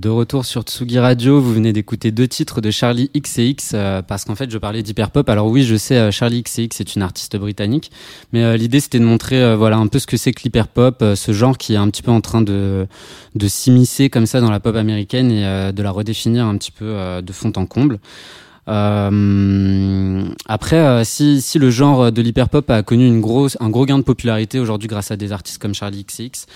De retour sur Tsugi Radio, vous venez d'écouter deux titres de Charlie XCX euh, parce qu'en fait je parlais d'hyperpop. Alors oui, je sais, euh, Charlie XCX est une artiste britannique, mais euh, l'idée c'était de montrer euh, voilà un peu ce que c'est que l'hyperpop, euh, ce genre qui est un petit peu en train de de s'immiscer comme ça dans la pop américaine et de la redéfinir un petit peu de fond en comble. Après, si, si le genre de l'hyperpop a connu une grosse, un gros gain de popularité aujourd'hui grâce à des artistes comme Charlie XX,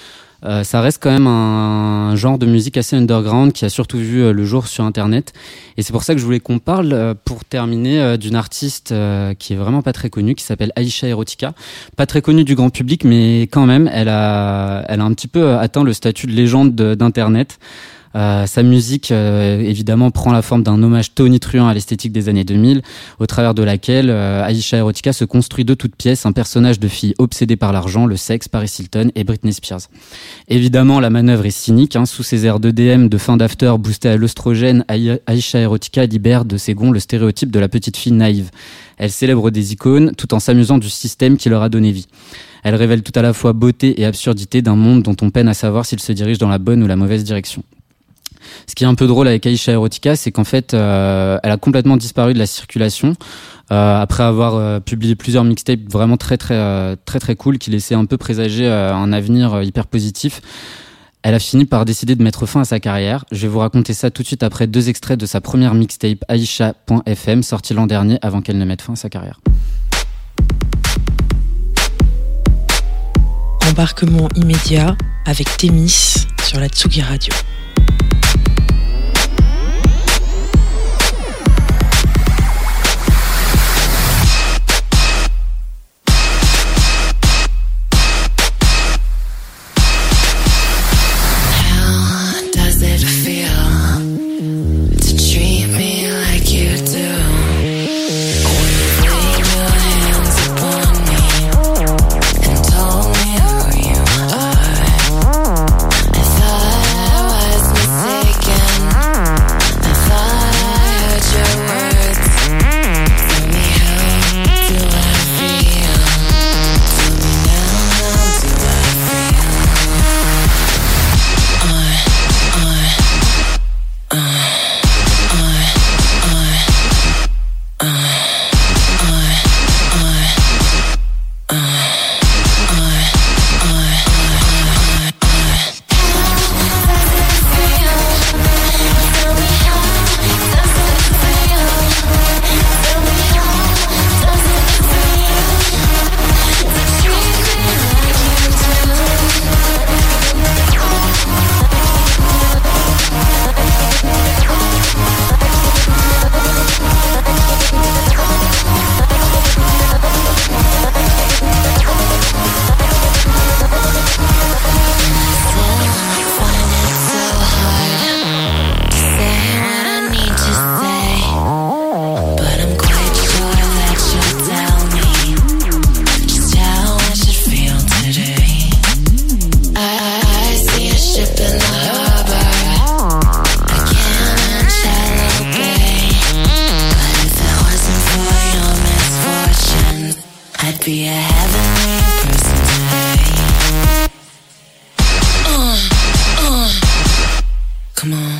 euh, ça reste quand même un, genre de musique assez underground qui a surtout vu euh, le jour sur Internet. Et c'est pour ça que je voulais qu'on parle, euh, pour terminer, d'une artiste qui est vraiment pas très connue, qui s'appelle Aisha Erotica. Pas très connue du grand public, mais quand même, elle a, elle a un petit peu atteint le statut de légende de- d'Internet. Euh, sa musique, euh, évidemment, prend la forme d'un hommage tonitruant à l'esthétique des années 2000, au travers de laquelle euh, Aisha Erotica se construit de toutes pièces un personnage de fille obsédée par l'argent, le sexe, Paris Hilton et Britney Spears. Évidemment, la manœuvre est cynique. Hein, sous ses airs d'EDM, de fin d'after boostés à l'œstrogène, Ai- Aisha Erotica libère de ses gonds le stéréotype de la petite fille naïve. Elle célèbre des icônes tout en s'amusant du système qui leur a donné vie. Elle révèle tout à la fois beauté et absurdité d'un monde dont on peine à savoir s'il se dirige dans la bonne ou la mauvaise direction. Ce qui est un peu drôle avec Aisha Erotica, c'est qu'en fait, euh, elle a complètement disparu de la circulation euh, après avoir euh, publié plusieurs mixtapes vraiment très très très très cool qui laissaient un peu présager un avenir hyper positif. Elle a fini par décider de mettre fin à sa carrière. Je vais vous raconter ça tout de suite après deux extraits de sa première mixtape Aisha.fm sortie l'an dernier avant qu'elle ne mette fin à sa carrière. Embarquement immédiat avec Témis sur la Tsugi Radio. Be a heavenly person today. Uh, uh, come on.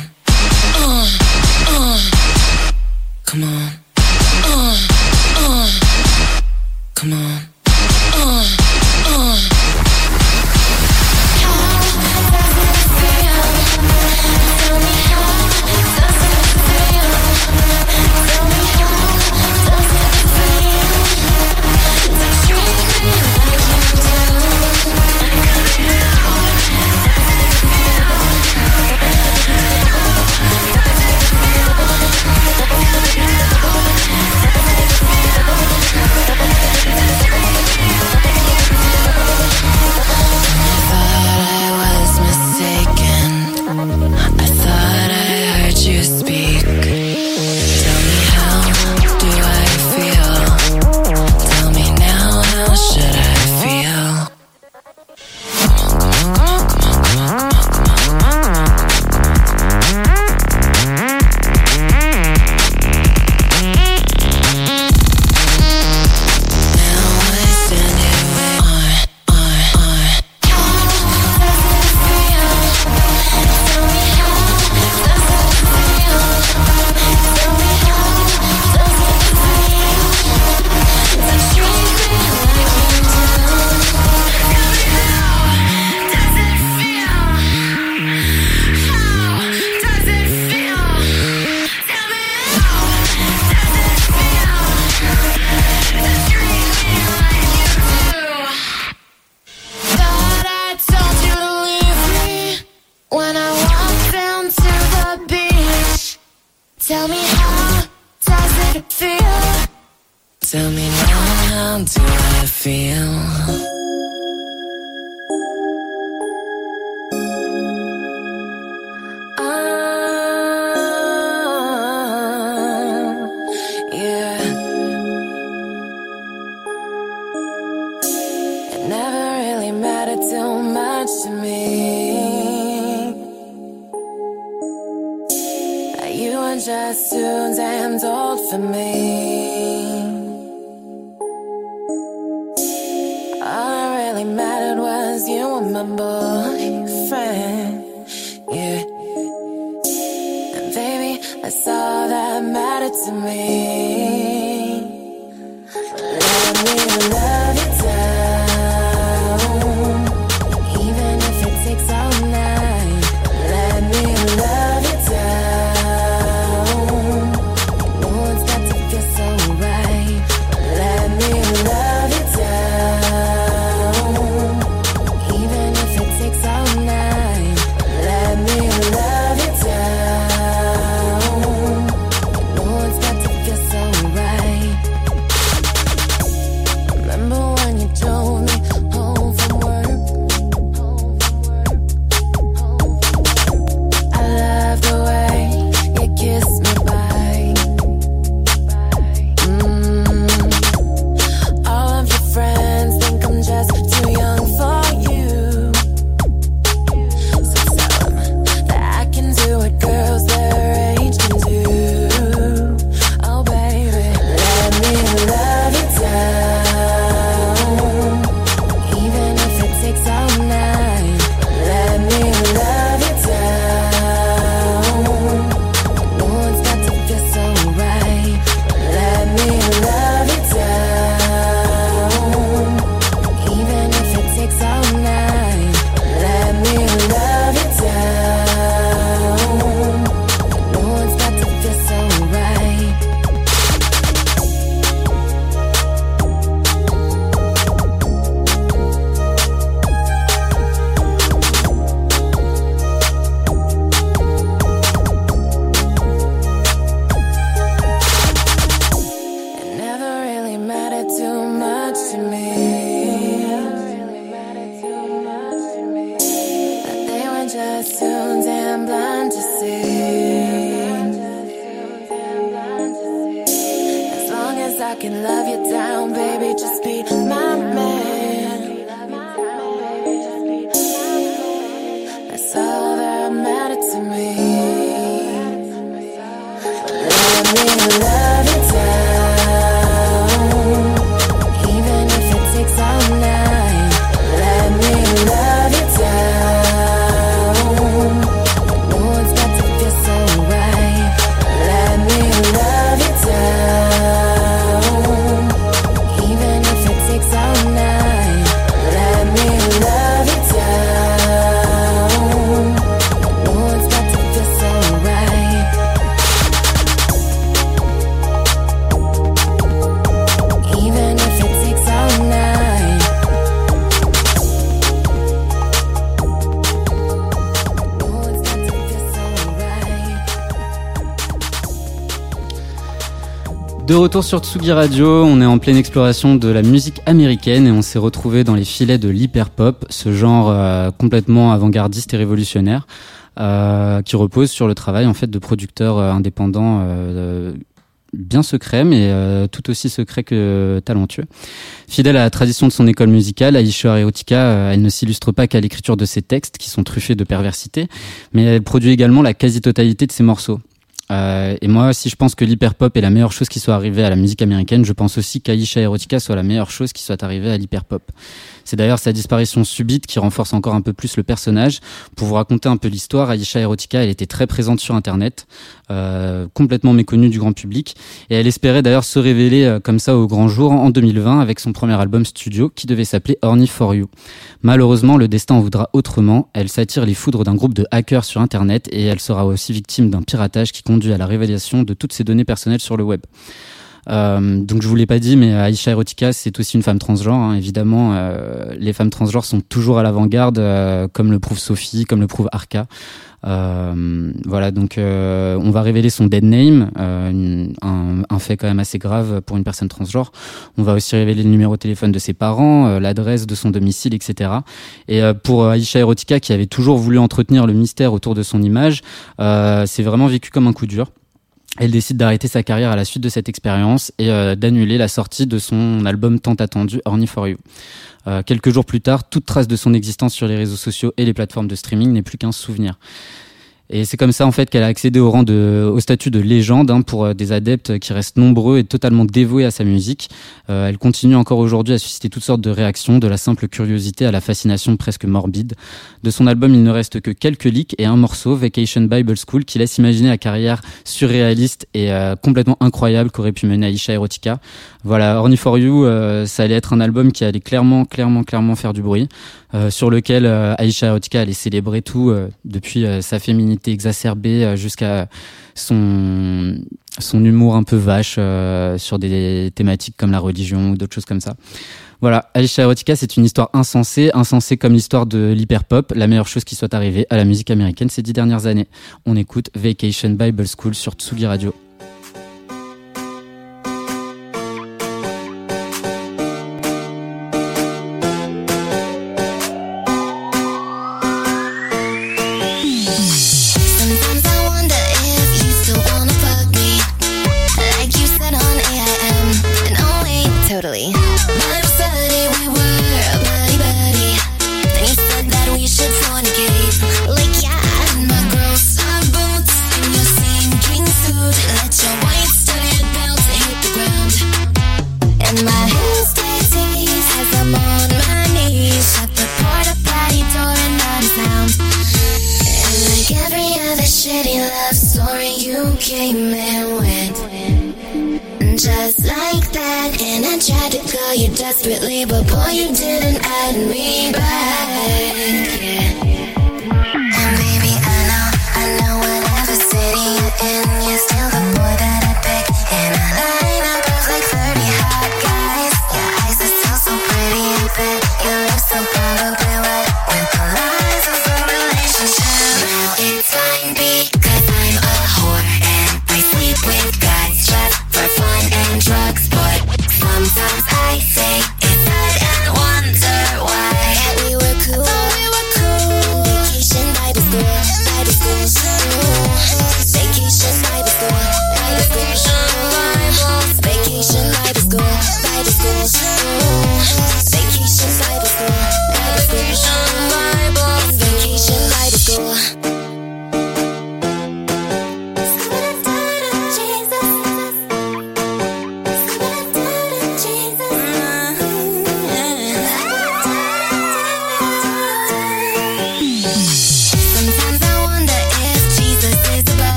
you were my boyfriend. De retour sur Tsugi Radio, on est en pleine exploration de la musique américaine et on s'est retrouvé dans les filets de l'hyperpop, ce genre euh, complètement avant-gardiste et révolutionnaire, euh, qui repose sur le travail en fait de producteurs euh, indépendants bien secrets, mais tout aussi secrets que talentueux. Fidèle à la tradition de son école musicale, Aisha Erotica, euh, elle ne s'illustre pas qu'à l'écriture de ses textes, qui sont truffés de perversité, mais elle produit également la quasi-totalité de ses morceaux. Euh, et moi, si je pense que l'hyperpop est la meilleure chose qui soit arrivée à la musique américaine, je pense aussi qu'Aisha Erotica soit la meilleure chose qui soit arrivée à l'hyperpop. C'est d'ailleurs sa disparition subite qui renforce encore un peu plus le personnage. Pour vous raconter un peu l'histoire, Aisha Erotica, elle était très présente sur Internet, euh, complètement méconnue du grand public, et elle espérait d'ailleurs se révéler euh, comme ça au grand jour en 2020 avec son premier album studio qui devait s'appeler Horny for You. Malheureusement, le destin en voudra autrement. Elle s'attire les foudres d'un groupe de hackers sur Internet et elle sera aussi victime d'un piratage qui à la révélation de toutes ses données personnelles sur le web. Euh, donc je vous l'ai pas dit, mais Aisha Erotica, c'est aussi une femme transgenre. hein. Évidemment, euh, les femmes transgenres sont toujours à l'avant-garde, euh, comme le prouve Sophie, comme le prouve Arca. Euh, voilà, donc euh, on va révéler son dead name, euh, une- un, un fait quand même assez grave pour une personne transgenre. On va aussi révéler le numéro de téléphone de ses parents, euh, l'adresse de son domicile, etc. Et euh, pour Aisha Erotica, qui avait toujours voulu entretenir le mystère autour de son image, euh, c'est vraiment vécu comme un coup dur. Elle décide d'arrêter sa carrière à la suite de cette expérience et euh, d'annuler la sortie de son album tant attendu Horny for You. Euh, quelques jours plus tard, toute trace de son existence sur les réseaux sociaux et les plateformes de streaming n'est plus qu'un souvenir. Et c'est comme ça en fait qu'elle a accédé au rang de, au statut de légende hein, pour euh, des adeptes qui restent nombreux et totalement dévoués à sa musique. Euh, elle continue encore aujourd'hui à susciter toutes sortes de réactions, de la simple curiosité à la fascination presque morbide. De son album, il ne reste que quelques leaks et un morceau, Vacation Bible School, qui laisse imaginer la carrière surréaliste et euh, complètement incroyable qu'aurait pu mener Aisha Erotica. Voilà, Horny for You, euh, ça allait être un album qui allait clairement, clairement, clairement faire du bruit, euh, sur lequel Aisha Erotica allait célébrer tout, depuis sa féminité exacerbée euh, jusqu'à son humour un peu vache euh, sur des thématiques comme la religion ou d'autres choses comme ça. Voilà, Aisha Erotica, c'est une histoire insensée, insensée comme l'histoire de l'hyperpop, la meilleure chose qui soit arrivée à la musique américaine ces dix dernières années. On écoute Vacation Bible School sur Tsugi Radio.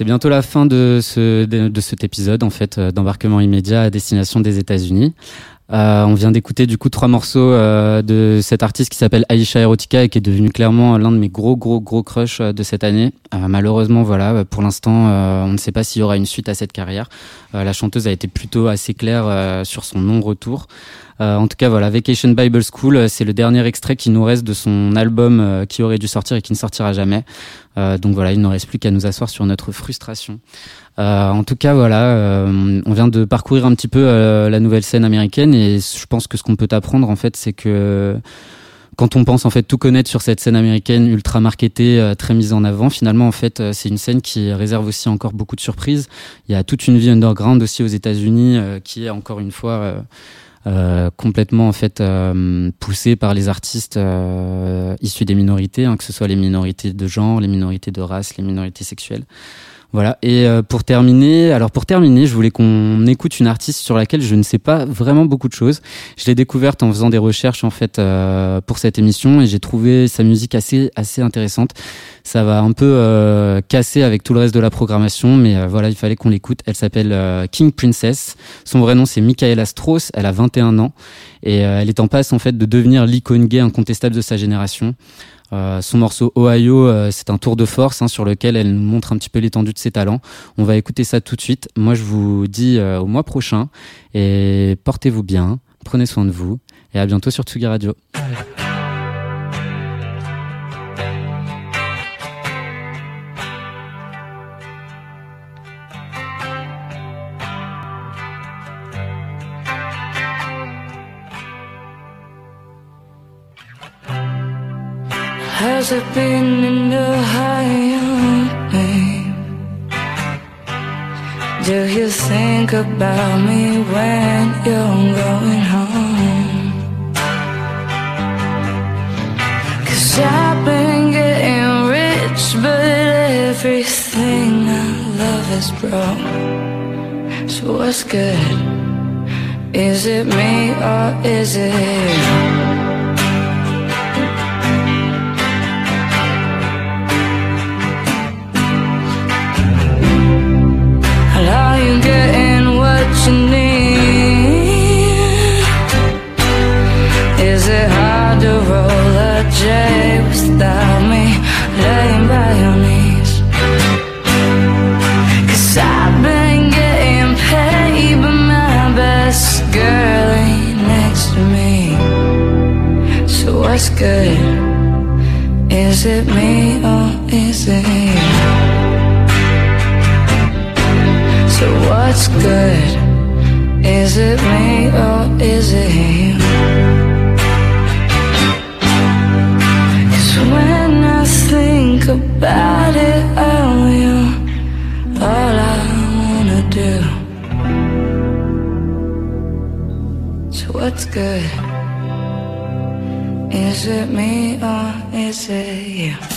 C'est bientôt la fin de, ce, de, cet épisode en fait euh, d'embarquement immédiat à destination des États-Unis. Euh, on vient d'écouter du coup trois morceaux euh, de cet artiste qui s'appelle Aisha Erotica et qui est devenu clairement l'un de mes gros gros gros crushs euh, de cette année. Malheureusement voilà, pour l'instant on ne sait pas s'il y aura une suite à cette carrière. La chanteuse a été plutôt assez claire sur son non-retour. En tout cas voilà, Vacation Bible School, c'est le dernier extrait qui nous reste de son album qui aurait dû sortir et qui ne sortira jamais. Donc voilà, il ne reste plus qu'à nous asseoir sur notre frustration. Euh, en tout cas, voilà, euh, on vient de parcourir un petit peu euh, la nouvelle scène américaine et je pense que ce qu'on peut apprendre en fait, c'est que quand on pense en fait tout connaître sur cette scène américaine ultra marketée, très mise en avant, finalement en fait c'est une scène qui réserve aussi encore beaucoup de surprises. Il y a toute une vie underground aussi aux États-Unis euh, qui est encore une fois euh, euh, complètement en fait poussée par les artistes issus des minorités, hein, que ce soit les minorités de genre, les minorités de race, les minorités sexuelles. Voilà. Et euh, pour terminer, alors pour terminer, je voulais qu'on écoute une artiste sur laquelle je ne sais pas vraiment beaucoup de choses. Je l'ai découverte en faisant des recherches en fait euh, pour cette émission et j'ai trouvé sa musique assez assez intéressante. Ça va un peu euh, casser avec tout le reste de la programmation, mais euh, voilà, il fallait qu'on l'écoute. Elle s'appelle euh, King Princess. Son vrai nom c'est Michaela Strauss. Elle a 21 ans et euh, elle est en passe en fait de devenir l'icône gay incontestable de sa génération. Euh, son morceau Ohio, euh, c'est un tour de force hein, sur lequel elle nous montre un petit peu l'étendue de ses talents. On va écouter ça tout de suite. Moi, je vous dis euh, au mois prochain et portez-vous bien, prenez soin de vous et à bientôt sur Tsugi Radio. Has it been in the high name? Do you think about me when you're going home? Cause I've been getting rich, but everything I love is broke. So what's good? Is it me or is it getting what you need? Is it hard to roll a J without me laying by your knees? Cause I've been getting paid, but my best girl ain't next to me. So what's good? Is it me or is it what's good? Is it me or is it you? Cause when I think about it, oh, you're all I wanna do. So what's good? Is it me or is it you?